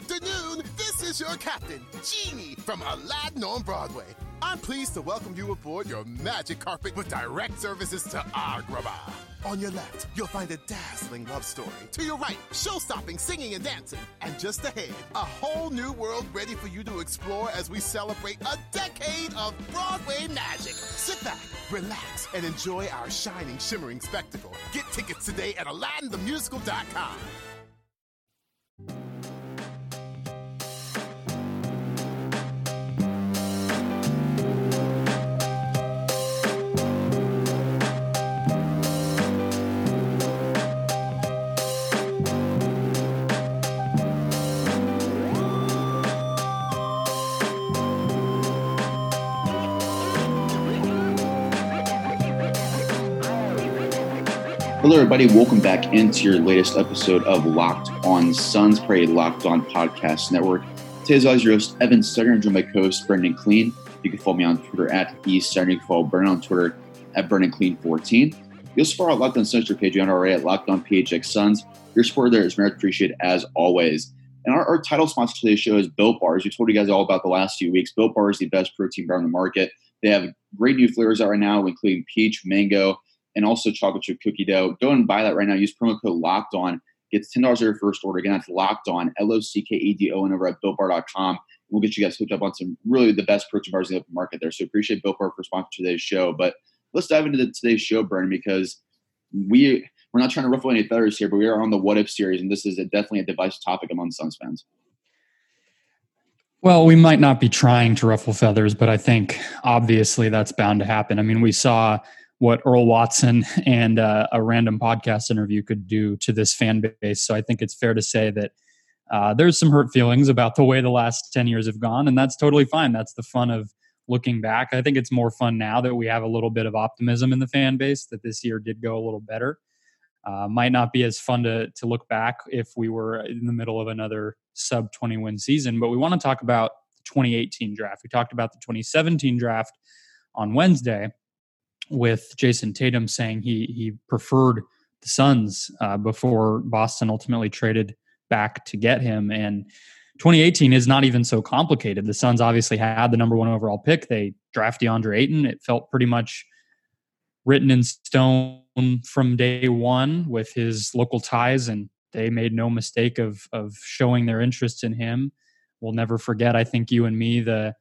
afternoon. This is your captain, Genie, from Aladdin on Broadway. I'm pleased to welcome you aboard your magic carpet with direct services to Agrabah. On your left, you'll find a dazzling love story. To your right, show-stopping singing and dancing. And just ahead, a whole new world ready for you to explore as we celebrate a decade of Broadway magic. Sit back, relax, and enjoy our shining, shimmering spectacle. Get tickets today at AladdinTheMusical.com. Hello, everybody. Welcome back into your latest episode of Locked On Suns, Prairie Locked On Podcast Network. Today's always your host, Evan Sidery, and joined by co-host Brendan Clean. You can follow me on Twitter at East You can follow Brendan on Twitter at Brendan Clean 14 You also follow Locked On Suns page on already at Locked On PHX Suns. Your support there is very appreciated as always. And our, our title sponsor for today's show is Built Bars. We told you guys all about the last few weeks. Built Bar is the best protein bar on the market. They have great new flavors out right now, including peach, mango, and also chocolate chip cookie dough. Go and buy that right now. Use promo code Locked On. Gets ten dollars your first order. Again, that's Locked On. L O C K E D O N over at BuiltBar.com. We'll get you guys hooked up on some really the best protein bars in the open market there. So appreciate Built Bar for sponsoring today's show. But let's dive into the, today's show, Brendan, because we we're not trying to ruffle any feathers here, but we are on the What If series, and this is a, definitely a divisive topic among Suns fans. Well, we might not be trying to ruffle feathers, but I think obviously that's bound to happen. I mean, we saw what Earl Watson and uh, a random podcast interview could do to this fan base. So I think it's fair to say that uh, there's some hurt feelings about the way the last 10 years have gone, and that's totally fine. That's the fun of looking back. I think it's more fun now that we have a little bit of optimism in the fan base that this year did go a little better. Uh, might not be as fun to, to look back if we were in the middle of another sub 20 win season, but we want to talk about the 2018 draft. We talked about the 2017 draft on Wednesday with Jayson Tatum saying he he preferred the Suns uh, before Boston ultimately traded back to get him. And 2018 is not even so complicated. The Suns obviously had the number one overall pick. They draft DeAndre Ayton. It felt pretty much written in stone from day one with his local ties, and they made no mistake of of showing their interest in him. We'll never forget. I think you and me the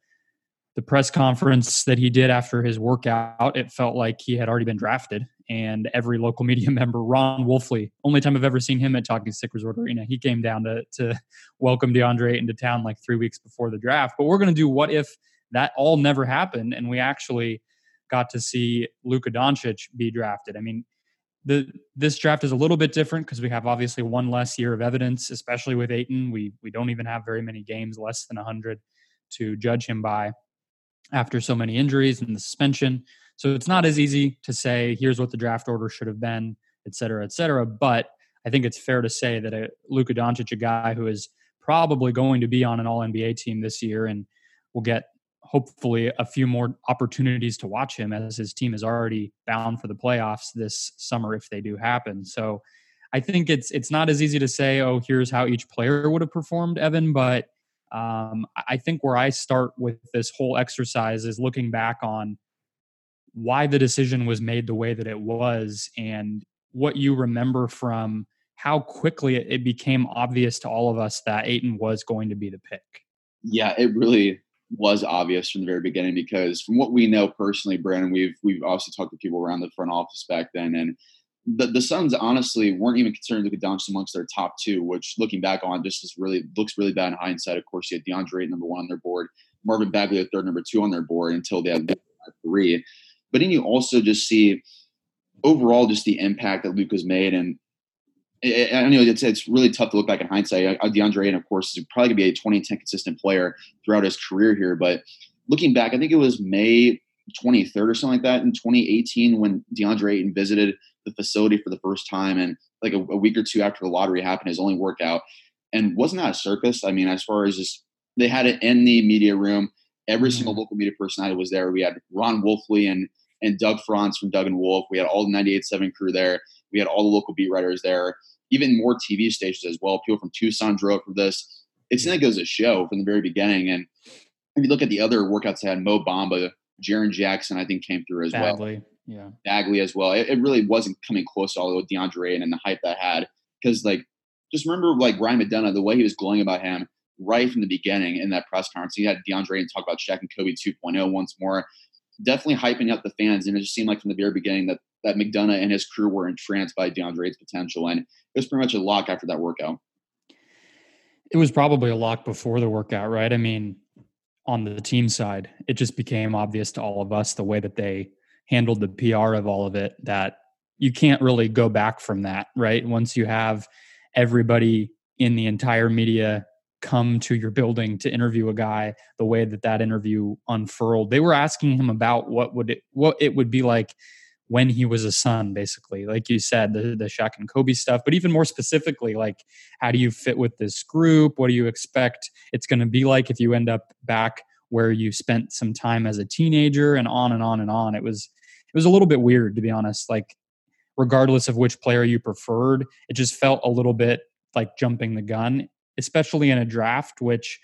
the press conference that he did after his workout, it felt like he had already been drafted. And every local media member, Ron Wolfley, only time I've ever seen him at Talking Stick Resort Arena, he came down to, to welcome DeAndre into town like three weeks before the draft. But we're going to do what if that all never happened and we actually got to see Luka Doncic be drafted. I mean, the this draft is a little bit different because we have obviously one less year of evidence, especially with Ayton. We we don't even have very many games less than 100 to judge him by after so many injuries and the suspension. So it's not as easy to say, here's what the draft order should have been, et cetera, et cetera. But I think it's fair to say that a, Luka Doncic, a guy who is probably going to be on an all NBA team this year and will get hopefully a few more opportunities to watch him as his team is already bound for the playoffs this summer if they do happen. So I think it's it's not as easy to say, oh, here's how each player would have performed, Evan, but um, I think where I start with this whole exercise is looking back on why the decision was made the way that it was and what you remember from how quickly it became obvious to all of us that Ayton was going to be the pick. Yeah, it really was obvious from the very beginning because from what we know personally, Brandon, we've we've obviously talked to people around the front office back then, and the, the Suns honestly weren't even considering Luka Doncic amongst their top two, which looking back on just is really looks really bad in hindsight. Of course, you had DeAndre number one on their board, Marvin Bagley the third, number two on their board until they had three. But then you also just see overall just the impact that Luka's made, and I know it's it's really tough to look back in hindsight. DeAndre and of course is probably gonna be a 2010 consistent player throughout his career here, but looking back, I think it was May 23rd or something like that in 2018 when DeAndre Ayton visited the facility for the first time and like a, a, week or two after the lottery happened, his only workout. And wasn't that a circus? I mean, as far as just they had it in the media room. Every mm-hmm. single local media personality was there. We had Ron Wolfley and and Doug Franz from Doug and Wolf. We had all the 98.7 crew there. We had all the local beat writers there. Even more TV stations as well. People from Tucson drove for this. it's that goes a show from the very beginning. And if you look at the other workouts they had, Mo Bamba, Jaren Jackson, I think came through as Bagley, well. Yeah. Bagley as well. It, it, really wasn't coming close to all with DeAndre and the hype that had. Because like just remember like Ryan McDonough, the way he was glowing about him right from the beginning in that press conference. He had DeAndre and talk about Shaq and Kobe 2.0 once more. Definitely hyping up the fans. And it just seemed like from the very beginning that that McDonough and his crew were entranced by DeAndre's potential. And it was pretty much a lock after that workout. It was probably a lock before the workout, right? I mean, on the team side, it just became obvious to all of us the way that they handled the PR of all of it that you can't really go back from that, right? Once you have everybody in the entire media come to your building to interview a guy the way that that interview unfurled they were asking him about what would it what it would be like when he was a son basically. Like you said the the Shaq and Kobe stuff but even more specifically like how do you fit with this group? What do you expect it's going to be like if you end up back where you spent some time as a teenager? And on and on and on. It was it was a little bit weird to be honest like regardless of which player you preferred it just felt a little bit like jumping the gun especially in a draft, which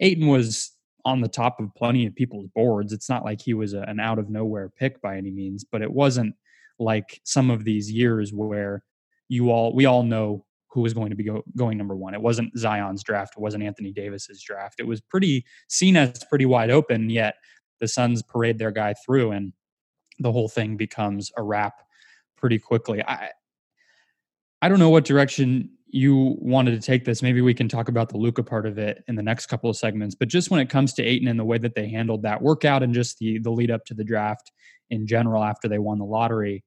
Ayton was on the top of plenty of people's boards. It's not like he was a, an out of nowhere pick by any means, but it wasn't like some of these years where you all we all know who was going to be go, going number one. It wasn't Zion's draft. It wasn't Anthony Davis's draft. It was pretty seen as pretty wide open. Yet the Suns parade their guy through, and the whole thing becomes a wrap pretty quickly. I I don't know what direction you wanted to take this. Maybe we can talk about the Luka part of it in the next couple of segments. But just when it comes to Ayton and the way that they handled that workout and just the the lead up to the draft in general after they won the lottery,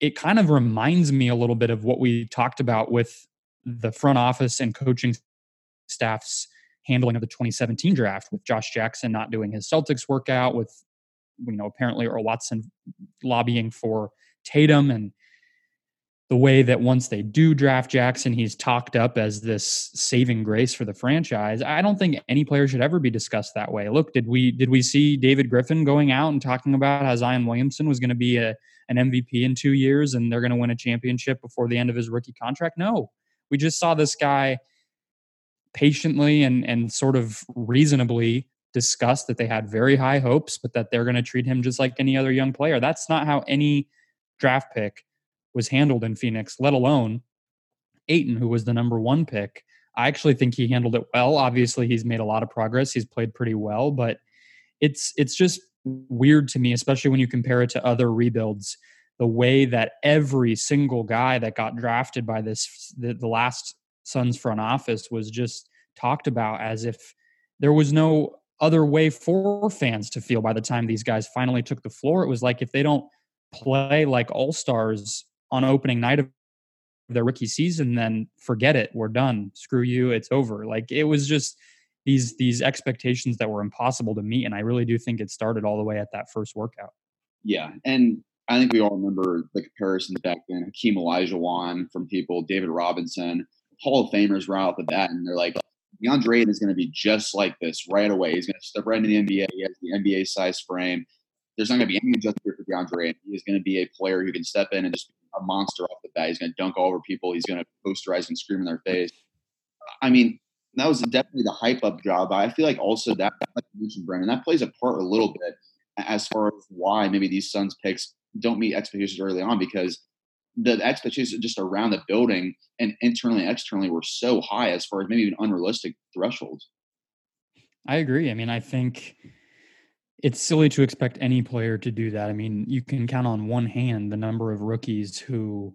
it kind of reminds me a little bit of what we talked about with the front office and coaching staff's handling of the 2017 draft with Josh Jackson not doing his Celtics workout with you know apparently Earl Watson lobbying for Tatum and the way that once they do draft Jackson, he's talked up as this saving grace for the franchise. I don't think any player should ever be discussed that way. Look, did we did we see David Griffin going out and talking about how Zion Williamson was going to be a an MVP in two years and they're going to win a championship before the end of his rookie contract? No, we just saw this guy patiently and and sort of reasonably discuss that they had very high hopes, but that they're going to treat him just like any other young player. That's not how any draft pick was handled in Phoenix, let alone Ayton, who was the number one pick. I actually think he handled it well. Obviously, he's made a lot of progress. He's played pretty well, but it's it's just weird to me, especially when you compare it to other rebuilds. The way that every single guy that got drafted by this the, the last Suns front office was just talked about as if there was no other way for fans to feel by the time these guys finally took the floor. It was like if they don't play like all stars on opening night of their rookie season, then forget it. We're done. Screw you. It's over. Like it was just these these expectations that were impossible to meet. And I really do think it started all the way at that first workout. Yeah. And I think we all remember the comparisons back then. Hakeem Olajuwon from people, David Robinson, Hall of Famers right off the bat. And they're like, DeAndre is going to be just like this right away. He's going to step right into the NBA. He has the NBA size frame. There's not going to be any adjustment for DeAndre. He is going to be a player who can step in and just be a monster off the bat. He's going to dunk all over people. He's going to posterize and scream in their face. I mean, that was definitely the hype up job. I feel like also that, like you mentioned, that plays a part a little bit as far as why maybe these Suns picks don't meet expectations early on because the expectations just around the building and internally and externally were so high as far as maybe even unrealistic thresholds. I agree. I mean, I think it's silly to expect any player to do that. I mean, you can count on one hand the number of rookies who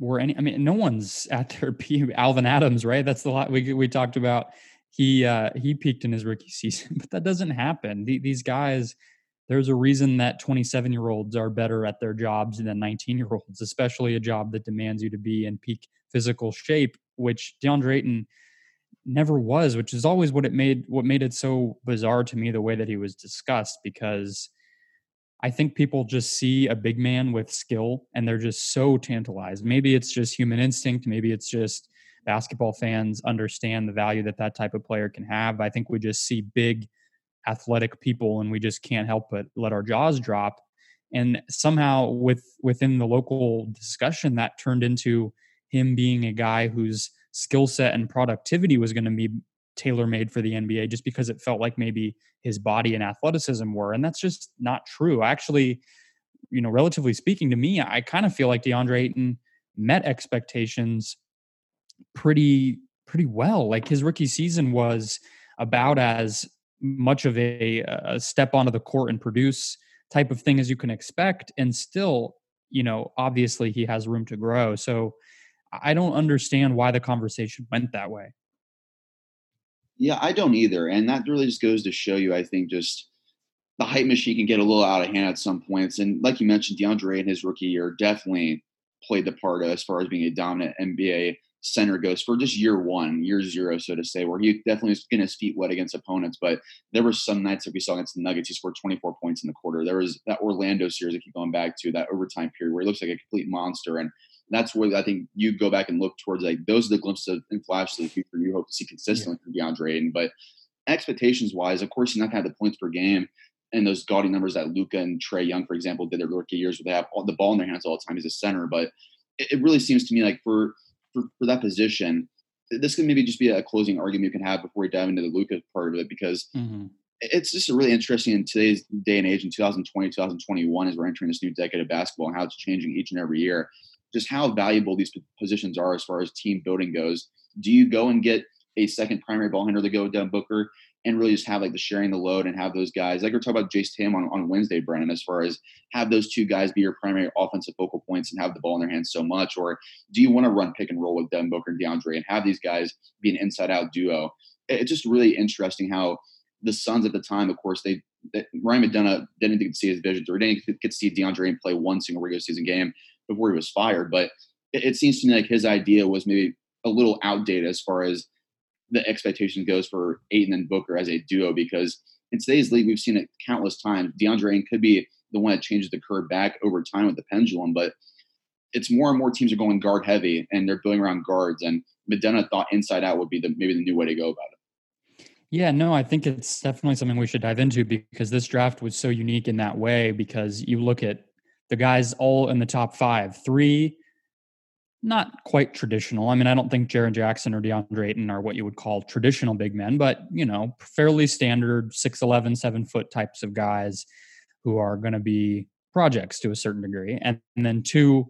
were any. I mean, no one's at their peak. Alvin Adams, right? That's the lot we we talked about. He uh, he peaked in his rookie season, but that doesn't happen. The, these guys, there's a reason that 27 year olds are better at their jobs than 19 year olds, especially a job that demands you to be in peak physical shape. Which DeAndre Ayton never was, which is always what it made what made it so bizarre to me the way that he was discussed because I think people just see a big man with skill and they're just so tantalized. Maybe it's just human instinct, maybe it's just basketball fans understand the value that that type of player can have. I think we just see big athletic people and we just can't help but let our jaws drop and somehow with within the local discussion that turned into him being a guy whose skill set and productivity was going to be tailor made for the NBA just because it felt like maybe his body and athleticism were. And that's just not true. Actually, you know, relatively speaking to me, I kind of feel like DeAndre Ayton met expectations pretty pretty well. Like his rookie season was about as much of a, a step onto the court and produce type of thing as you can expect and still you know obviously he has room to grow. So i don't understand why the conversation went that way. Yeah i don't either and that really just goes to show you i think just the hype machine can get a little out of hand at some points and like you mentioned deandre in his rookie year definitely played the part as far as being a dominant nba center goes for just year one, year zero, so to say, where he definitely was getting his feet wet against opponents. But there were some nights that we saw against the Nuggets, he scored 24 points in the quarter. There was that Orlando series I keep going back to, that overtime period where he looks like a complete monster. And that's where I think you go back and look towards like those are the glimpses and flashes of the future you hope to see consistently yeah. from DeAndre Ayton. But expectations wise, of course, he's not going to have the points per game and those gaudy numbers that Luka and Trae Young, for example, did their rookie years where they have all the ball in their hands all the time as a center. But it, it really seems to me like for for, for that position, this could maybe just be a closing argument you can have before we dive into the Luka part of it because mm-hmm. it's just really interesting in today's day and age in 2020, 2021, as we're entering this new decade of basketball and how it's changing each and every year, just how valuable these positions are as far as team building goes. Do you go and get a second primary ball handler to go with Devin Booker? And really just have like the sharing the load and have those guys like we're talking about Jayson Tatum on, on Wednesday, Brendan, as far as have those two guys be your primary offensive focal points and have the ball in their hands so much? Or do you want to run pick and roll with Devin Booker and DeAndre and have these guys be an inside out duo? It's just really interesting how the Suns at the time, of course, they, Ryan McDonough didn't get to see his visions or didn't get to see DeAndre and play one single regular season game before he was fired. But it, it seems to me like his idea was maybe a little outdated as far as the expectation goes for Ayton and Booker as a duo because in today's league, we've seen it countless times. DeAndre Ayton could be the one that changes the curve back over time with the pendulum, but it's more and more teams are going guard heavy and they're building around guards. And McDonough thought inside out would be the maybe the new way to go about it. Yeah, no, I think it's definitely something we should dive into because this draft was so unique in that way. Because you look at the guys all in the top five, three not quite traditional. I mean, I don't think Jaren Jackson or DeAndre Ayton are what you would call traditional big men, but you know, fairly standard 6'11, 7 foot types of guys who are going to be projects to a certain degree. And, and, then two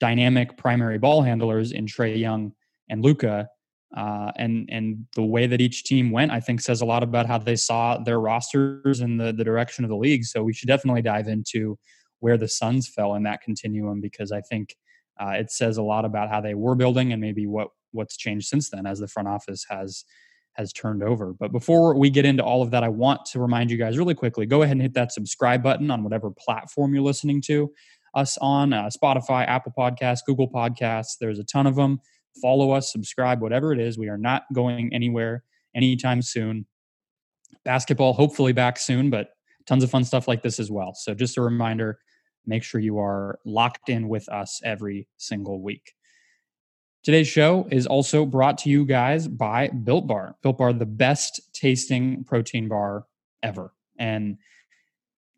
dynamic primary ball handlers in Trae Young and Luka. Uh, and and the way that each team went, I think, says a lot about how they saw their rosters and the the direction of the league. So we should definitely dive into where the Suns fell in that continuum because I think uh, it says a lot about how they were building and maybe what what's changed since then as the front office has has turned over. But before we get into all of that, I want to remind you guys really quickly go ahead and hit that subscribe button on whatever platform you're listening to us on uh, Spotify, Apple Podcasts, Google Podcasts. There's a ton of them. Follow us, subscribe, whatever it is. We are not going anywhere anytime soon. Basketball, hopefully back soon, but tons of fun stuff like this as well. So just a reminder make sure you are locked in with us every single week. Today's show is also brought to you guys by Built Bar. Built Bar, the best tasting protein bar ever. And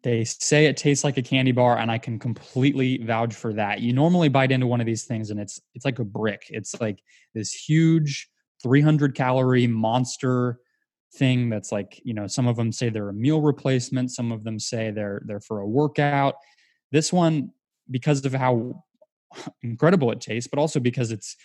they say it tastes like a candy bar, and I can completely vouch for that. You normally bite into one of these things, and it's it's like a brick. It's like this huge 300 calorie monster thing that's like you know some of them say they're a meal replacement some of them say they're they're for a workout this one, because of how incredible it tastes, but also because it's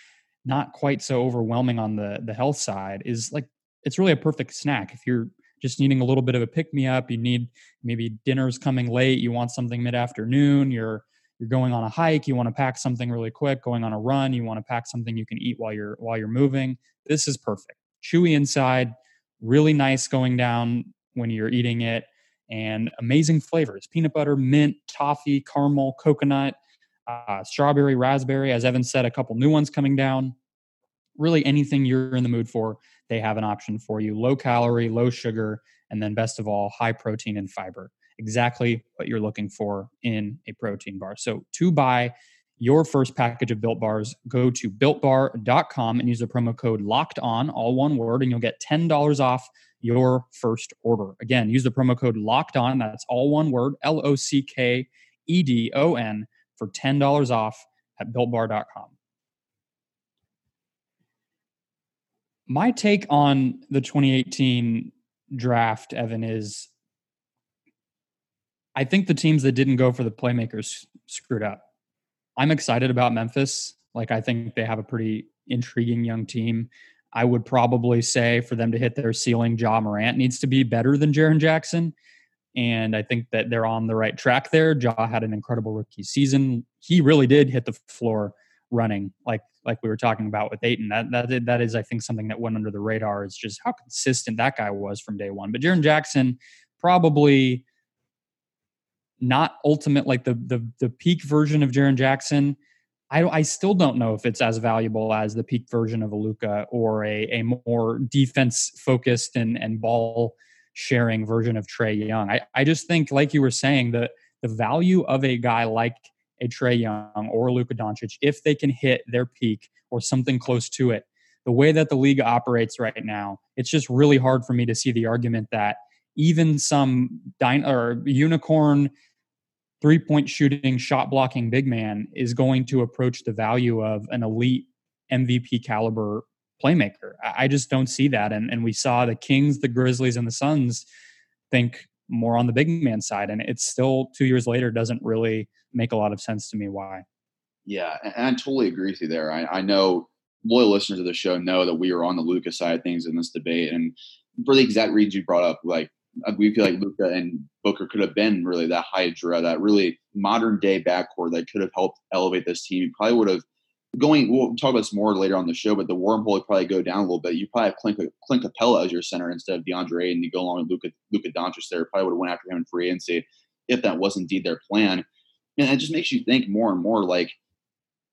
not quite so overwhelming on the the health side, is like it's really a perfect snack. If you're just needing a little bit of a pick me up, you need maybe dinner's coming late, you want something mid afternoon, you're you're going on a hike, you want to pack something really quick, going on a run, you want to pack something you can eat while you're while you're moving. This is perfect. Chewy inside, really nice going down when you're eating it and amazing flavors peanut butter, mint, toffee, caramel, coconut, uh, strawberry, raspberry. As Evan said, a couple new ones coming down. Really, anything you're in the mood for, they have an option for you. Low calorie, low sugar, and then best of all, high protein and fiber. Exactly what you're looking for in a protein bar. So, to buy your first package of built bars, go to builtbar.com and use the promo code locked on, all one word, and you'll get $10 off your first order. Again, use the promo code locked on. That's all one word L O C K E D O N for $10 off at builtbar.com. My take on the 2018 draft, Evan, is I think the teams that didn't go for the playmakers screwed up. I'm excited about Memphis. Like, I think they have a pretty intriguing young team. I would probably say for them to hit their ceiling, Ja Morant needs to be better than Jaren Jackson. And I think that they're on the right track there. Ja had an incredible rookie season. He really did hit the floor running, like like we were talking about with Ayton. That that that is, I think, something that went under the radar. Is just how consistent that guy was from day one. But Jaren Jackson probably not ultimate like the the the peak version of Jaren Jackson. I I still don't know if it's as valuable as the peak version of a Luka or a a more defense focused and and ball sharing version of Trae Young. I I just think like you were saying the the value of a guy like a Trae Young or Luka Doncic if they can hit their peak or something close to it. The way that the league operates right now, it's just really hard for me to see the argument that even some dine or unicorn three point shooting, shot blocking big man is going to approach the value of an elite MVP caliber playmaker. I just don't see that. And, and we saw the Kings, the Grizzlies, and the Suns think more on the big man side. And it's still two years later doesn't really make a lot of sense to me why. Yeah, and I totally agree with you there. I, I know loyal listeners of the show know that we are on the Lucas side of things in this debate. And for the exact reasons you brought up, like uh, we feel like Luka and Booker could have been really that hydra, that really modern day backcourt that could have helped elevate this team. You probably would have going. We'll talk about this more later on the show, but the wormhole would probably go down a little bit. You probably have Clint, Clint Capela as your center instead of DeAndre, and you go along with Luka Luka Doncic there. Probably would have went after him in free agency if that was indeed their plan. And it just makes you think more and more like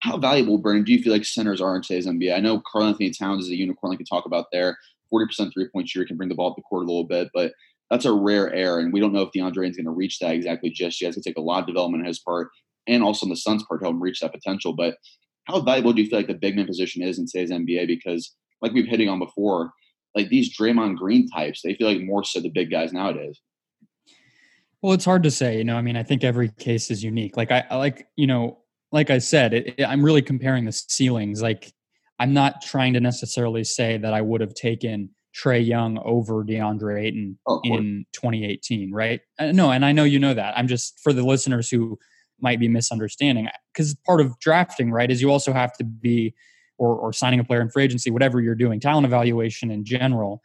how valuable, Brandon, do you feel like centers are in today's NBA? I know Karl-Anthony Towns is a unicorn, like we talk about there. 40% three point shooter can bring the ball up the court a little bit, but that's a rare air. And we don't know if DeAndre is going to reach that exactly just yet. It's going to take a lot of development on his part and also on the Suns' part to help him reach that potential. But how valuable do you feel like the big man position is in today's NBA? Because, like we've hitting on before, like these Draymond Green types, they feel like more so the big guys nowadays. Well, it's hard to say. You know, I mean, I think every case is unique. Like I, like, you know, like I said, it, it, I'm really comparing the ceilings. Like I'm not trying to necessarily say that I would have taken Trae Young over DeAndre Ayton oh, in 2018, right? Uh, no, and I know you know that. I'm just for the listeners who might be misunderstanding because part of drafting, right, is you also have to be or, or signing a player in free agency, whatever you're doing, talent evaluation in general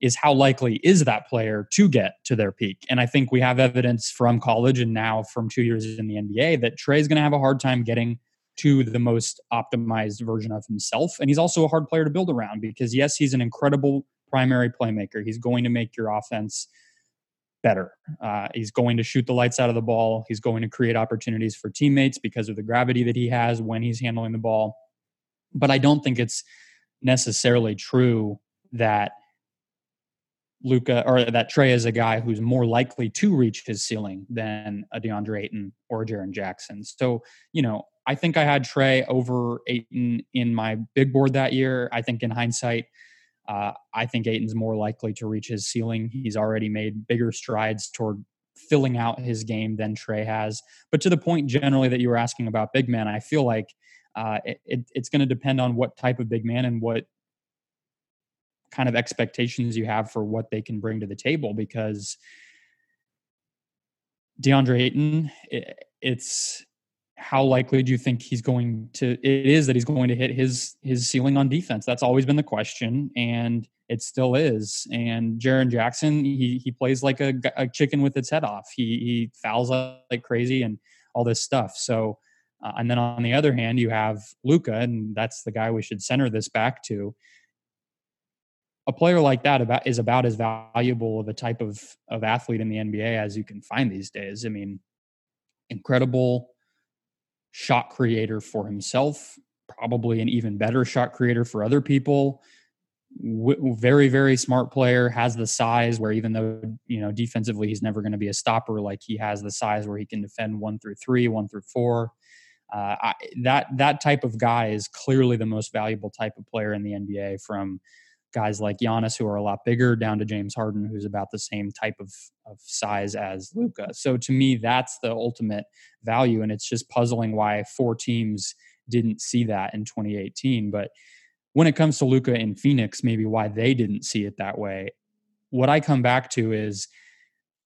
is how likely is that player to get to their peak? And I think we have evidence from college and now from two years in the NBA that Trae is going to have a hard time getting to the most optimized version of himself. And he's also a hard player to build around because, yes, he's an incredible primary playmaker. He's going to make your offense better. Uh, he's going to shoot the lights out of the ball. He's going to create opportunities for teammates because of the gravity that he has when he's handling the ball. But I don't think it's necessarily true that Luka or that Trae is a guy who's more likely to reach his ceiling than a DeAndre Ayton or a Jaren Jackson. So, you know, I think I had Trae over Ayton in my big board that year. I think in hindsight, uh, I think Ayton's more likely to reach his ceiling. He's already made bigger strides toward filling out his game than Trae has. But to the point generally that you were asking about big man, I feel like uh, it, it, it's going to depend on what type of big man and what kind of expectations you have for what they can bring to the table because DeAndre Ayton, it, it's how likely do you think he's going to it is that he's going to hit his his ceiling on defense. That's always been the question and it still is. And Jaren Jackson he he plays like a, a chicken with its head off. He he fouls like crazy and all this stuff. So uh, and then on the other hand you have Luka and that's the guy we should center this back to. A player like that about is about as valuable of a type of of athlete in the NBA as you can find these days. I mean, incredible shot creator for himself, probably an even better shot creator for other people. W- very very smart player has the size where even though you know defensively he's never going to be a stopper like he has the size where he can defend one through three one through four uh, I, that that type of guy is clearly the most valuable type of player in the nba from guys like Giannis who are a lot bigger down to James Harden who's about the same type of, of size as Luka. So to me that's the ultimate value and it's just puzzling why four teams didn't see that in 2018 but when it comes to Luka in Phoenix, maybe why they didn't see it that way. What I come back to is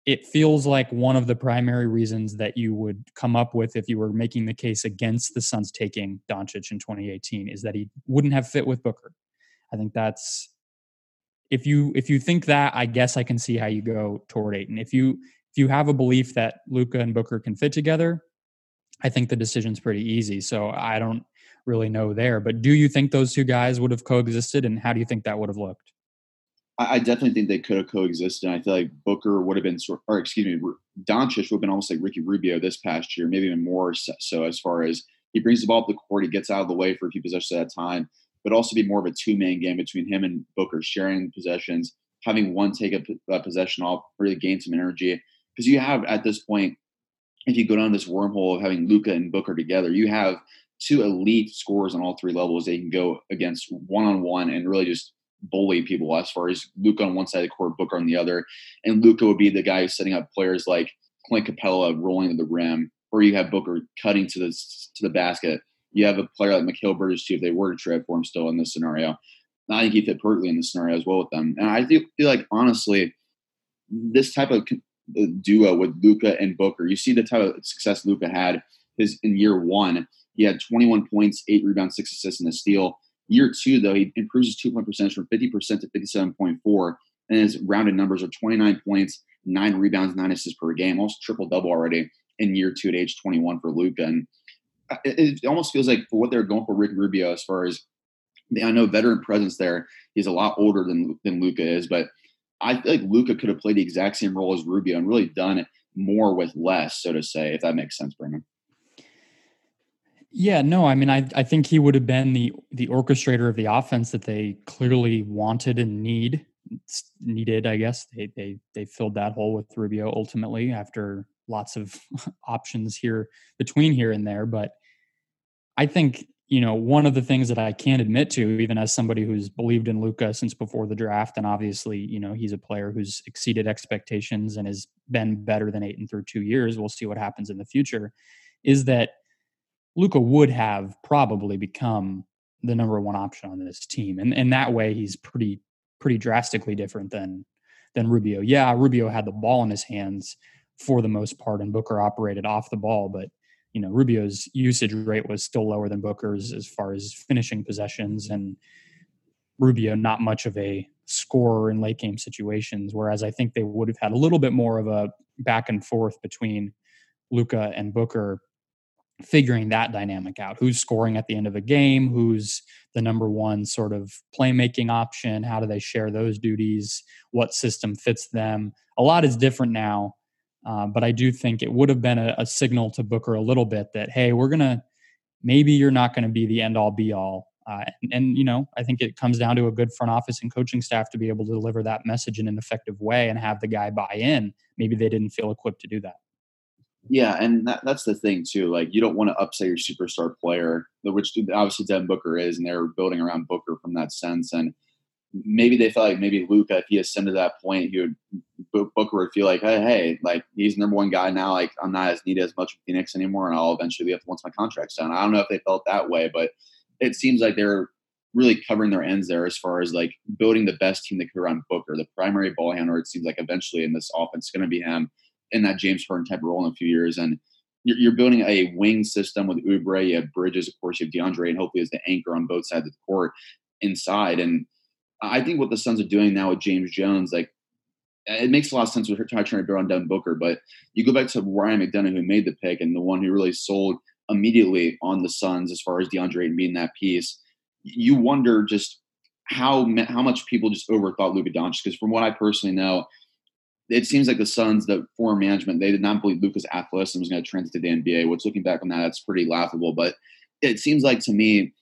it feels like one of the primary reasons that you would come up with if you were making the case against the Suns taking Doncic in 2018 is that he wouldn't have fit with Booker. I think that's if you if you think that, I guess I can see how you go toward Ayton. If you if you have a belief that Luka and Booker can fit together, I think the decision's pretty easy. So I don't really know there. But do you think those two guys would have coexisted, and how do you think that would have looked? I, definitely think they could have coexisted. I feel like Booker would have been, sort, or excuse me, Doncic would have been almost like Ricky Rubio this past year, maybe even more so. As far as he brings the ball up the court, he gets out of the way for a few possessions at a time, but also be more of a two man game between him and Booker, sharing possessions, having one take a, possession off, really gain some energy. Because you have at this point, if you go down this wormhole of having Luka and Booker together, you have two elite scorers on all three levels. They can go against one on one and really just bully people as far as Luka on one side of the court, Booker on the other. And Luka would be the guy who's setting up players like Clint Capela rolling to the rim, or you have Booker cutting to the to the basket. You have a player like Mikal Bridges too, if they were to trade for him still in this scenario. I think he fit perfectly in this scenario as well with them. And I feel, feel like honestly, this type of uh, duo with Luka and Booker, you see the type of success Luka had his in year one. He had 21 points, eight rebounds, six assists, and a steal. Year two, though, he improves his two point percentage from 50% to 57.4, and his rounded numbers are 29 points, nine rebounds, nine assists per game, almost triple double already in year two at age 21 for Luka. And it, it, almost feels like for what they're going for Rick Rubio, as far as I know, veteran presence there, he's a lot older than than Luka is, but I feel like Luka could have played the exact same role as Rubio and really done it more with less, so to say, if that makes sense, Brandon. Yeah, no, I mean, I I think he would have been the the orchestrator of the offense that they clearly wanted and need needed. I guess they they they filled that hole with Rubio ultimately after lots of options here between here and there. But I think you know one of the things that I can't admit to, even as somebody who's believed in Luka since before the draft, and obviously you know he's a player who's exceeded expectations and has been better than Ayton through two years. We'll see what happens in the future. Is that Luka would have probably become the number one option on this team. And and that way he's pretty pretty drastically different than than Rubio. Yeah, Rubio had the ball in his hands for the most part and Booker operated off the ball, but you know, Rubio's usage rate was still lower than Booker's as far as finishing possessions and Rubio not much of a scorer in late game situations whereas I think they would have had a little bit more of a back and forth between Luka and Booker figuring that dynamic out. Who's scoring at the end of a game? Who's the number one sort of playmaking option? How do they share those duties? What system fits them? A lot is different now uh, but i do think it would have been a, a, signal to booker a little bit that hey we're gonna maybe you're not going to be the end all be all uh, and, and, you know i think it comes down to a good front office and coaching staff to be able to deliver that message in an effective way and have the guy buy in maybe they didn't feel equipped to do that yeah, and that, that's the thing too. Like you don't want to upset your superstar player, which obviously Devin Booker is, and they're building around Booker from that sense. And maybe they felt like maybe Luka, if he ascended to that point, he would Booker would feel like, hey, hey, like he's number one guy now. Like I'm not as needed as much Phoenix anymore, and I'll eventually be up once my contract's done. I don't know if they felt that way, but it seems like they're really covering their ends there as far as like building the best team that could run Booker, the primary ball handler. It seems like eventually in this offense going to be him in that James Harden type role in a few years. And you're, you're building a wing system with Oubre, you have Bridges, of course, you have DeAndre, and hopefully as the anchor on both sides of the court inside. And I think what the Suns are doing now with James Jones, like it makes a lot of sense with her trying to build on Devin Booker, but you go back to Ryan McDonough who made the pick and the one who really sold immediately on the Suns as far as DeAndre and being that piece. You wonder just how how much people just overthought Luka Doncic because from what I personally know, it seems like the Suns, the former management, they did not believe Luka's athleticism was going to transit to the NBA. Which, looking back on that, that's pretty laughable. But it seems like to me,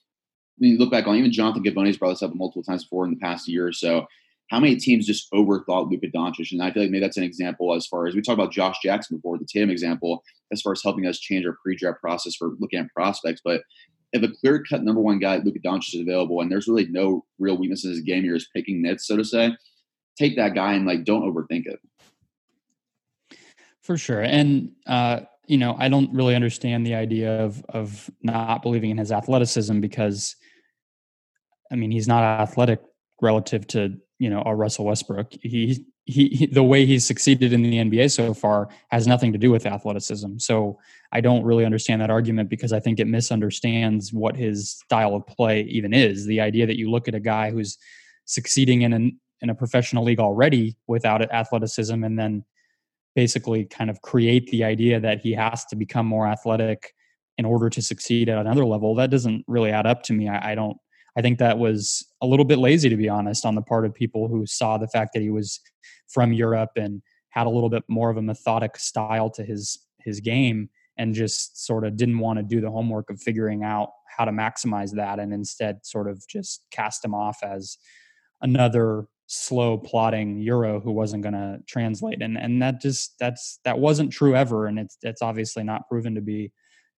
you look back on even Jonathan Givony's brought this up multiple times before in the past year or so. How many teams just overthought Luka Doncic? And I feel like maybe that's an example as far as we talked about Josh Jackson before, the Tatum example, as far as helping us change our pre-draft process for looking at prospects. But if a clear-cut number one guy, Luka Doncic, is available, and there's really no real weaknesses in his game, you're just picking nits, so to say take that guy and like don't overthink it. For sure. And uh, you know, I don't really understand the idea of of not believing in his athleticism because I mean, he's not athletic relative to you know a Russell Westbrook. He, he he the way he's succeeded in the NBA so far has nothing to do with athleticism. So I don't really understand that argument because I think it misunderstands what his style of play even is. The idea that you look at a guy who's succeeding in an in a professional league already without athleticism and then basically kind of create the idea that he has to become more athletic in order to succeed at another level that doesn't really add up to me I, I, don't i think that was a little bit lazy to be honest on the part of people who saw the fact that he was from europe and had a little bit more of a methodic style to his his game and just sort of didn't want to do the homework of figuring out how to maximize that and instead sort of just cast him off as another slow plotting euro who wasn't going to translate. And and that just that's that wasn't true ever and it's it's obviously not proven to be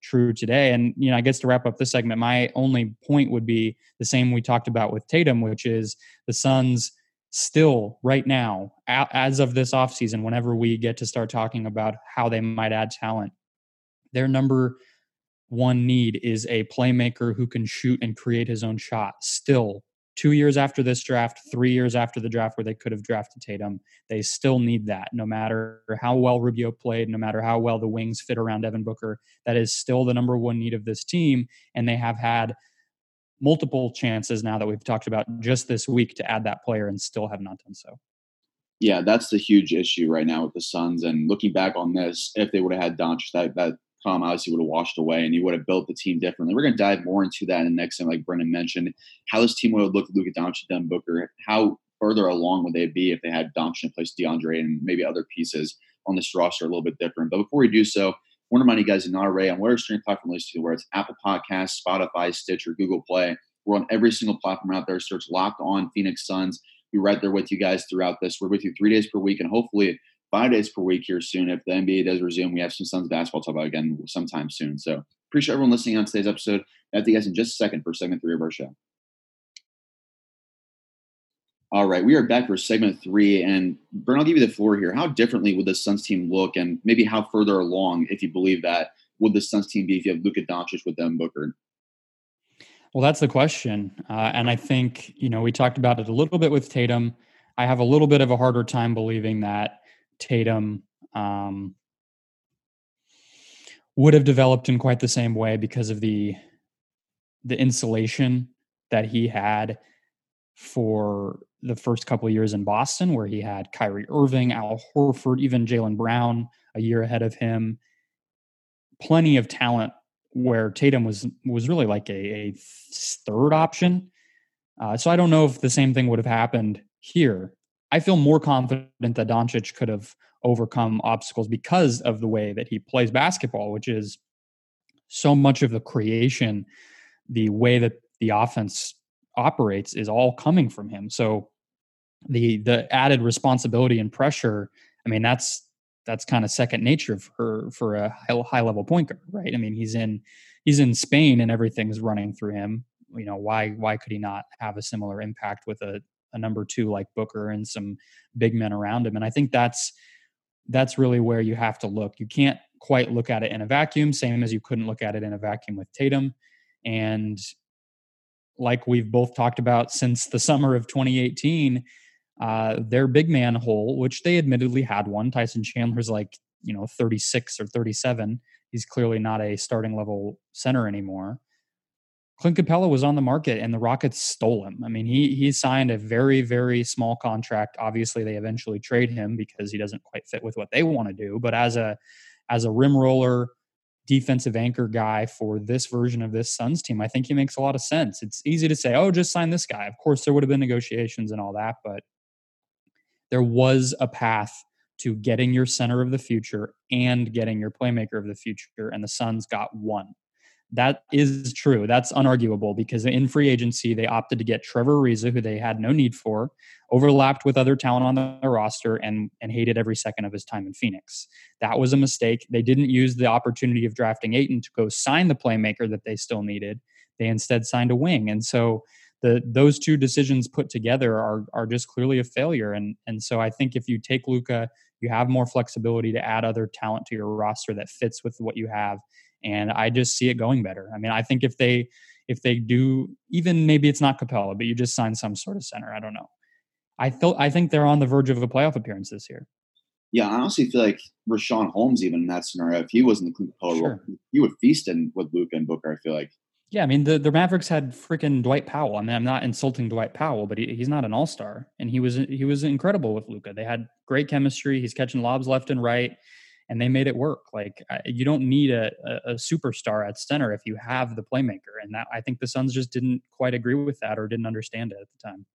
true today. And you know i guess to wrap up this segment my only point would be the same we talked about with tatum which is the suns still right now as of this offseason whenever we get to start talking about how they might add talent their number one need is a playmaker who can shoot and create his own shot still two years after this draft, three years after the draft where they could have drafted Tatum, they still need that. No matter how well Rubio played, no matter how well the wings fit around Devin Booker, that is still the number one need of this team. And they have had multiple chances now that we've talked about just this week to add that player and still have not done so. Yeah, that's the huge issue right now with the Suns. And looking back on this, if they would have had Doncic, that that Tom obviously would have washed away and he would have built the team differently. We're going to dive more into that in the next time, like Brendan mentioned, how this team would have looked Luka Doncic, Devin Booker, how further along would they be if they had Doncic in place DeAndre and maybe other pieces on this roster a little bit different. But before we do so, want to remind you guys, in not already on whatever streaming platform list to, where it's Apple Podcasts, Spotify, Stitcher, Google Play. We're on every single platform out there. Search Locked On Phoenix Suns. We're right there with you guys throughout this. We're with you three days per week, and hopefully five days per week here soon. If the NBA does resume, we have some Suns basketball to talk about again sometime soon. So appreciate everyone listening on today's episode. I'll see you guys in just a second for segment three of our show. All right, we are back for segment three. And Brent, I'll give you the floor here. How differently would the Suns team look, and maybe how further along, if you believe that, would the Suns team be if you have Luka Doncic with them Booker? Well, that's the question. Uh, and I think, you know, we talked about it a little bit with Tatum. I have a little bit of a harder time believing that Tatum um, would have developed in quite the same way because of the the insulation that he had for the first couple years in Boston, where he had Kyrie Irving, Al Horford, even Jaylen Brown a year ahead of him. Plenty of talent where Tatum was was really like a, a third option. Uh, so I don't know if the same thing would have happened here. I feel more confident that Doncic could have overcome obstacles because of the way that he plays basketball, which is so much of the creation, the way that the offense operates is all coming from him. So the the added responsibility and pressure, I mean, that's that's kind of second nature for for a high level point guard, right? I mean, he's in he's in Spain and everything's running through him. You know, why why could he not have a similar impact with a a number two like Booker and some big men around him. And I think that's that's really where you have to look. You can't quite look at it in a vacuum, same as you couldn't look at it in a vacuum with Tatum. And like we've both talked about since the summer of 2018, uh, their big man hole, which they admittedly had one, Tyson Chandler's like, you know, 36 or 37. He's clearly not a starting level center anymore. Clint Capela was on the market and the Rockets stole him. I mean, he he signed a very very small contract. Obviously, they eventually trade him because he doesn't quite fit with what they want to do. But as a as a rim roller, defensive anchor guy for this version of this Suns team, I think he makes a lot of sense. It's easy to say, "Oh, just sign this guy." Of course, there would have been negotiations and all that, but there was a path to getting your center of the future and getting your playmaker of the future, and the Suns got one that is true. That's unarguable because in free agency, they opted to get Trevor Ariza, who they had no need for, overlapped with other talent on the roster, and, and hated every second of his time in Phoenix. That was a mistake. They didn't use the opportunity of drafting Ayton to go sign the playmaker that they still needed. They instead signed a wing. And so the those two decisions put together are are just clearly a failure. And and so I think if you take Luka, you have more flexibility to add other talent to your roster that fits with what you have and I just see it going better. I mean, I think if they if they do, even maybe it's not Capela, but you just sign some sort of center. I don't know. I thought I think they're on the verge of a playoff appearance this year. Yeah, I honestly feel like Richaun Holmes, even in that scenario, if he wasn't the Clint Capela sure. role, he would feast in with Luka and Booker. I feel like. Yeah, I mean the, the Mavericks had freaking Dwight Powell. I mean, I'm not insulting Dwight Powell, but he, he's not an all star, and he was he was incredible with Luka. They had great chemistry. He's catching lobs left and right, and they made it work. Like you don't need a, a, superstar at center if you have the playmaker, and that I think the Suns just didn't quite agree with that or didn't understand it at the time.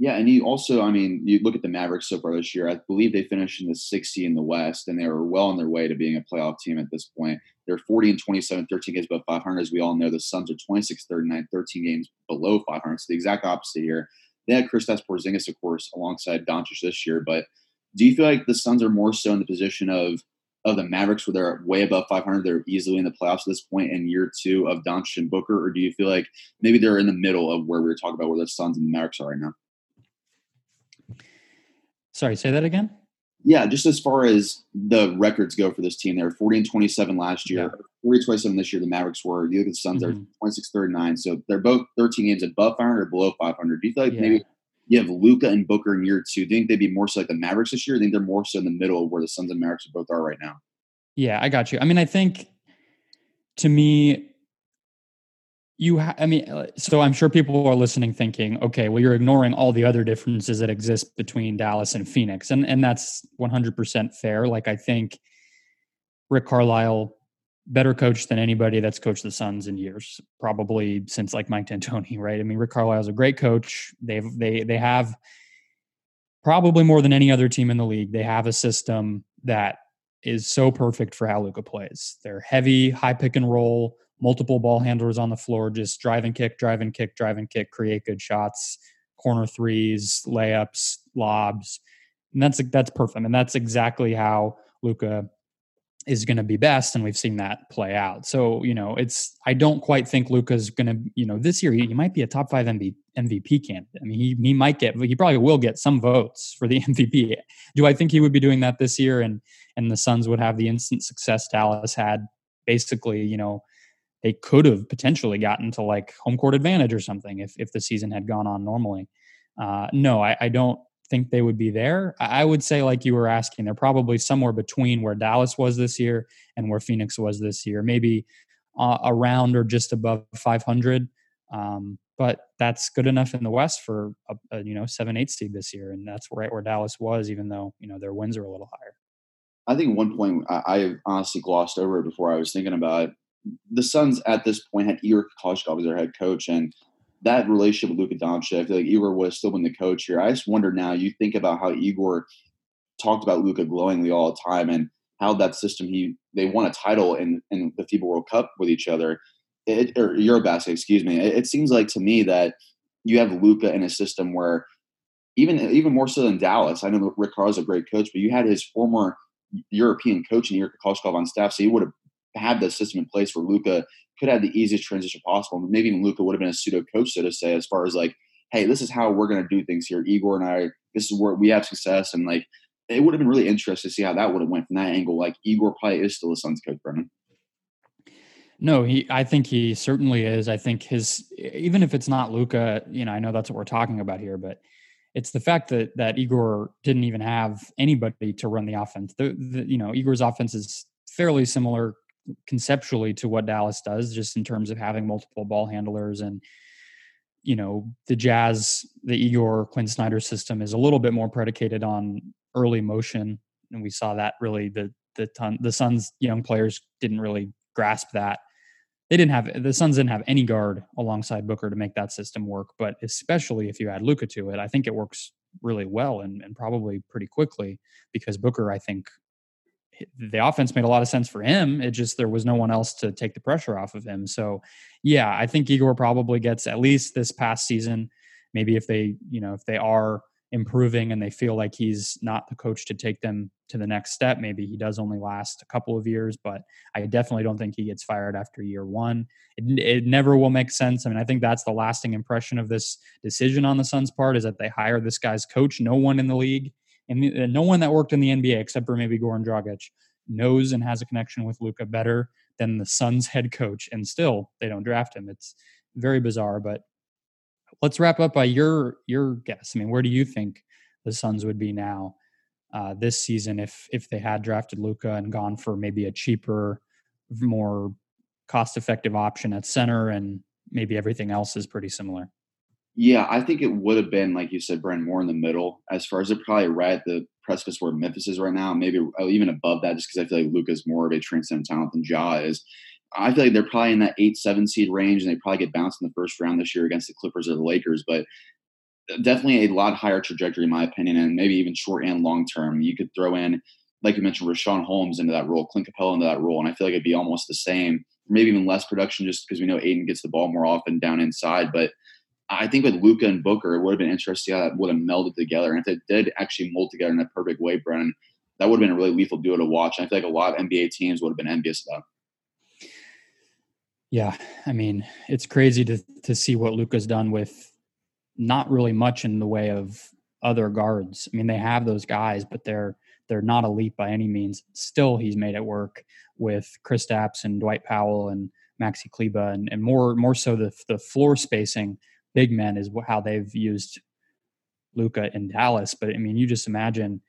Yeah, and you also, I mean, you look at the Mavericks so far this year. I believe they finished in the 60 in the West, and they were well on their way to being a playoff team at this point. They're 40 and 27, 13 games above 500. As we all know, the Suns are 26, 39, 13 games below 500. So the exact opposite here. They had Kristaps Porzingis, of course, alongside Doncic this year. But do you feel like the Suns are more so in the position of of the Mavericks, where they're way above 500, they're easily in the playoffs at this point in year two of Doncic and Booker, or do you feel like maybe they're in the middle of where we were talking about where the Suns and the Mavericks are right now? Sorry, say that again. Yeah, just as far as the records go for this team, they were 40 and 27 last year, yeah. 40 27 this year. The Mavericks were. You look at the Suns, mm-hmm. they're 26 39. So they're both 13 games above 500 or below 500. Do you feel like yeah. maybe you have Luka and Booker in year two? Do you think they'd be more so like the Mavericks this year? I think they're more so in the middle of where the Suns and Mavericks both are right now. Yeah, I got you. I mean, I think to me, you ha- i mean uh, so i'm sure people are listening thinking okay well you're ignoring all the other differences that exist between dallas and phoenix and and that's 100% fair like i think rick carlisle better coach than anybody that's coached the suns in years probably since like mike d'antoni right i mean rick carlisle's a great coach they've they they have probably more than any other team in the league they have a system that is so perfect for how luka plays they're heavy high pick and roll multiple ball handlers on the floor, just drive and kick, drive and kick, drive and kick, create good shots, corner threes, layups, lobs. And that's that's perfect. And that's exactly how Luka is going to be best and we've seen that play out. So, you know, it's I don't quite think Luka's going to, you know, this year he, he, might be a top 5 MVP, MVP candidate. I mean, he he might get he probably will get some votes for the MVP. Do I think he would be doing that this year and and the Suns would have the instant success Dallas had basically, you know, they could have potentially gotten to like home court advantage or something if if the season had gone on normally. Uh, no, I, I, don't think they would be there. I would say, like you were asking, they're probably somewhere between where Dallas was this year and where Phoenix was this year, maybe uh, around or just above 500. Um, but that's good enough in the West for a, a, you know seven eight seed this year, and that's right where Dallas was, even though you know their wins are a little higher. I think one point I, I honestly glossed over before I was thinking about the Suns at this point had Igor Kokoskov as their head coach, and that relationship with Luka Doncic, I feel like Igor was still been the coach here. I just wonder now. You think about how Igor talked about Luka glowingly all the time, and how that system he they won a title in in the FIBA World Cup with each other, it, or Eurobasket, excuse me. It, it seems like to me that you have Luka in a system where even even more so than Dallas. I know Rick Carr's a great coach, but you had his former European coach and Igor Kokoskov on staff, so he would have had the system in place where Luka could have the easiest transition possible. Maybe even Luka would have been a pseudo coach, so to say, as far as like, hey, this is how we're going to do things here. Igor and I, this is where we have success, and like it would have been really interesting to see how that would have went from that angle. Like Igor probably is still a Suns coach, Brendan. No, he. I think he certainly is. I think his, even if it's not Luka, you know, I know that's what we're talking about here, but it's the fact that that Igor didn't even have anybody to run the offense. The, the you know, Igor's offense is fairly similar conceptually to what Dallas does, just in terms of having multiple ball handlers and you know the Jazz, the Igor Quinn Snyder system is a little bit more predicated on early motion, and we saw that really the the ton the Suns young players didn't really grasp that. They didn't have the Suns didn't have any guard alongside Booker to make that system work, but especially if you add Luka to it, I think it works really well and, and probably pretty quickly because Booker, I think, the offense made a lot of sense for him. It just there was no one else to take the pressure off of him. So, yeah, I think Igor probably gets at least this past season. Maybe if they, you know, if they are improving and they feel like he's not the coach to take them to the next step, maybe he does only last a couple of years. But I definitely don't think he gets fired after year one. It, it never will make sense. I mean, I think that's the lasting impression of this decision on the Suns' part is that they hire this guy's coach. No one in the league and no one that worked in the NBA except for maybe Goran Dragic knows and has a connection with Luka better than the Suns head coach, and still they don't draft him. It's very bizarre. But let's wrap up by your your guess. I mean, where do you think the Suns would be now uh, this season if if they had drafted Luka and gone for maybe a cheaper, more cost effective option at center, and maybe everything else is pretty similar? Yeah, I think it would have been like you said, Brent, more in the middle. As far as they're probably right at the precipice where Memphis is right now, maybe uh, even above that, just because I feel like Luka's more of a transcendent talent than Ja is. I feel like they're probably in that eight, seven seed range, and they probably get bounced in the first round this year against the Clippers or the Lakers. But definitely a lot higher trajectory, in my opinion, and maybe even short and long term. You could throw in, like you mentioned, Richaun Holmes into that role, Clint Capela into that role, and I feel like it'd be almost the same, maybe even less production, just because we know Ayton gets the ball more often down inside. But I think with Luka and Booker, it would have been interesting how that would have melded together. And if it did actually mold together in a perfect way, Brendan, that would have been a really lethal duo to watch. And I feel like a lot of NBA teams would have been envious of that. Yeah, I mean, it's crazy to to see what Luka's done with not really much in the way of other guards. I mean, they have those guys, but they're they're not elite by any means. Still, he's made it work with Chris Kristaps and Dwight Powell and Maxi Kleber, and, and more more so the the floor spacing big men is how they've used Luka in Dallas. But I mean, you just imagine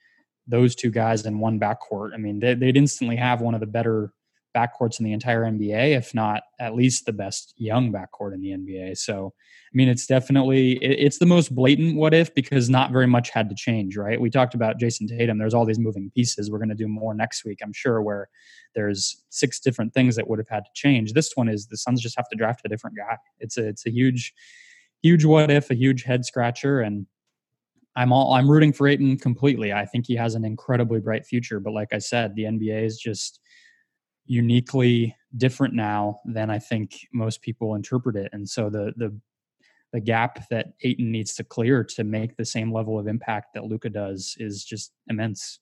those two guys in one backcourt. I mean, they, would instantly have one of the better backcourts in the entire NBA, if not at least the best young backcourt in the NBA. So, I mean, it's definitely it's the most blatant what if because not very much had to change, right? We talked about Jayson Tatum. There's all these moving pieces. We're going to do more next week, I'm sure, where there's six different things that would have had to change. This one is the Suns just have to draft a different guy. It's a it's a huge, huge what if, a huge head scratcher, and I'm all I'm rooting for Ayton completely. I think he has an incredibly bright future, but like I said, the NBA is just uniquely different now than I think most people interpret it. And so the the the gap that Ayton needs to clear to make the same level of impact that Luka does is just immense.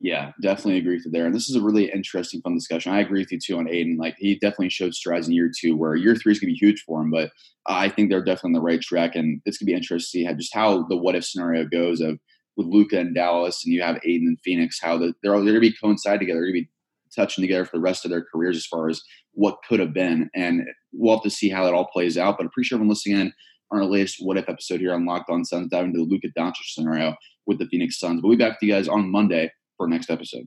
Yeah, definitely agree with you there. And this is a really interesting, fun discussion. I agree with you too on Ayton. Like he definitely showed strides in year two, where year three is gonna be huge for him. But I think they're definitely on the right track, and it's gonna be interesting to see how, just how the what if scenario goes of with Luka and Dallas, and you have Ayton and Phoenix. How the, they're all, they're gonna be coincide together. They're gonna be touching together for the rest of their careers as far as what could have been. And we'll have to see how that all plays out. But I appreciate everyone listening in on our latest What If episode here on Locked On Suns, diving into the Luka Doncic scenario with the Phoenix Suns. But We'll be back to you guys on Monday for next episode.